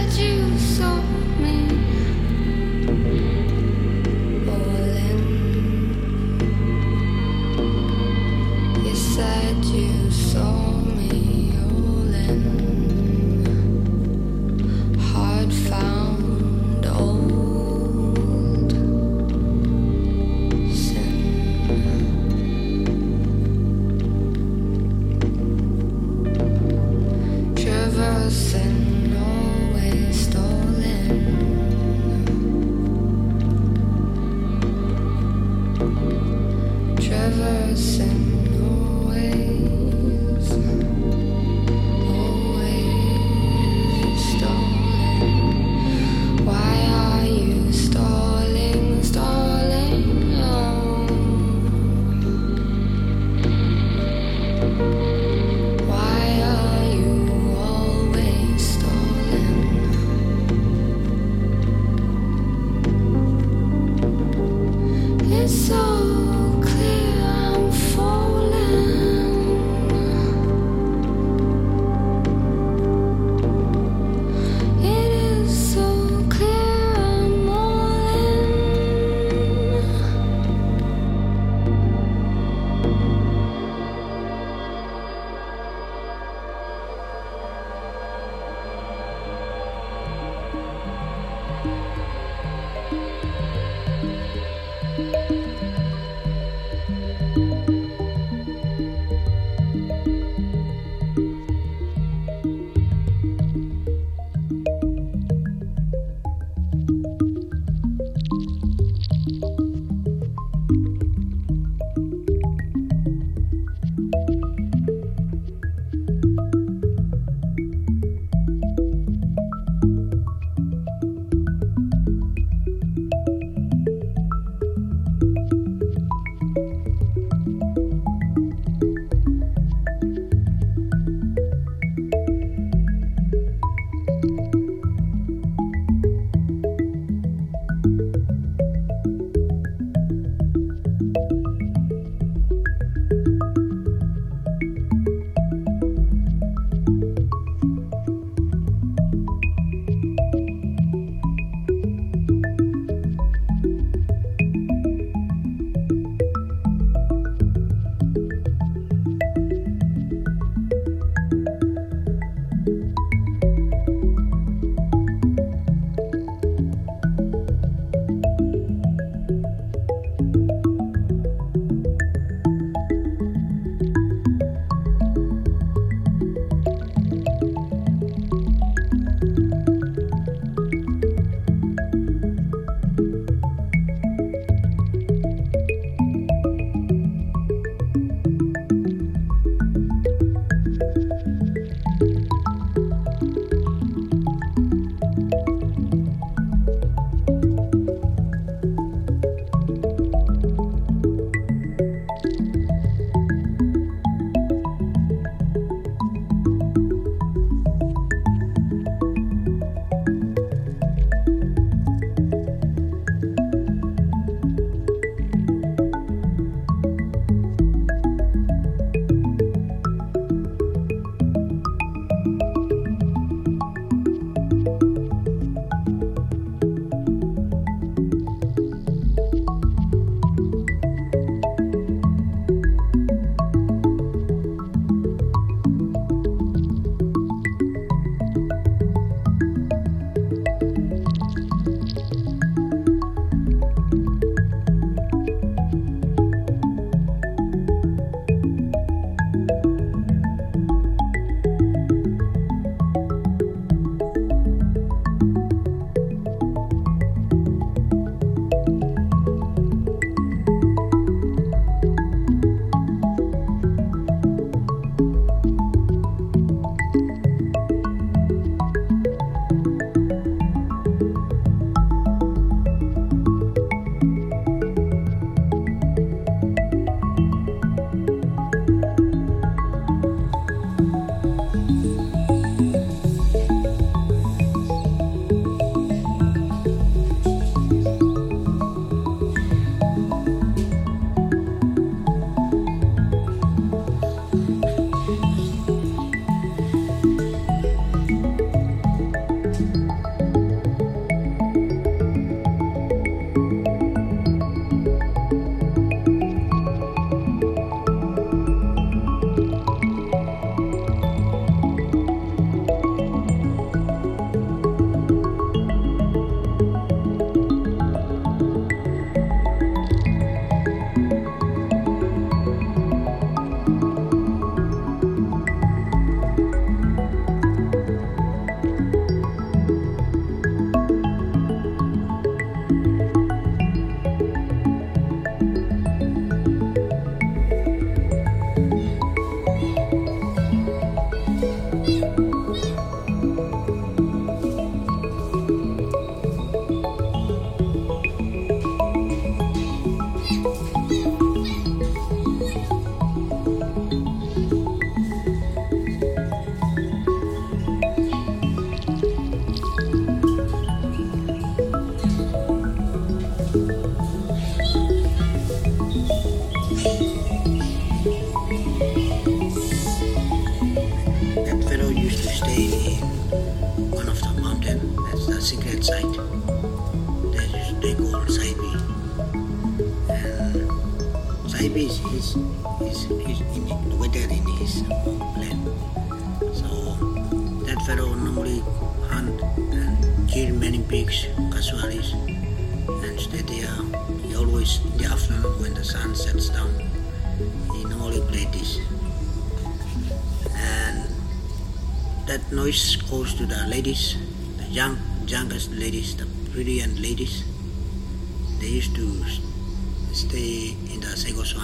Traversing always stolen.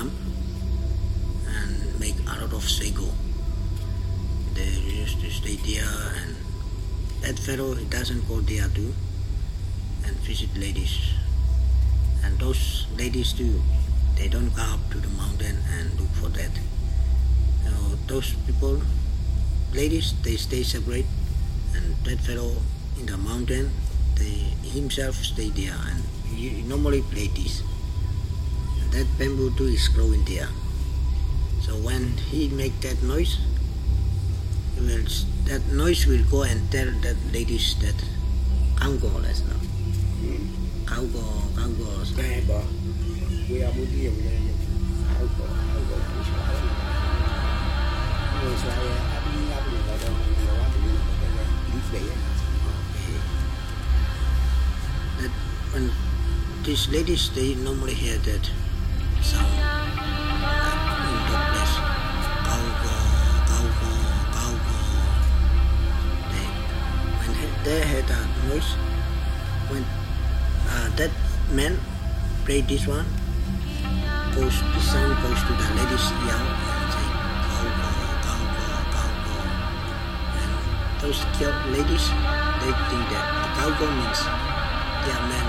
And make a lot of sago. They used to stay there, and that fellow he doesn't go there too and visit ladies. And those ladies too, they don't go up to the mountain and look for that. You know, those people ladies they stay separate and that fellow in the mountain they himself stay there and he normally play this that bamboo tree is growing there. So when he make that noise will, that noise will go and tell that ladies that không go. Let's now không go không go Nghe bờ We are with you. Về Okay. That when these ladies they normally hear that They they hear that noise, when uh, that man play this one, goes the goes to the ladies yell and say cow go, cow go, cow go. And those girl ladies, they think that the cowgirl means their men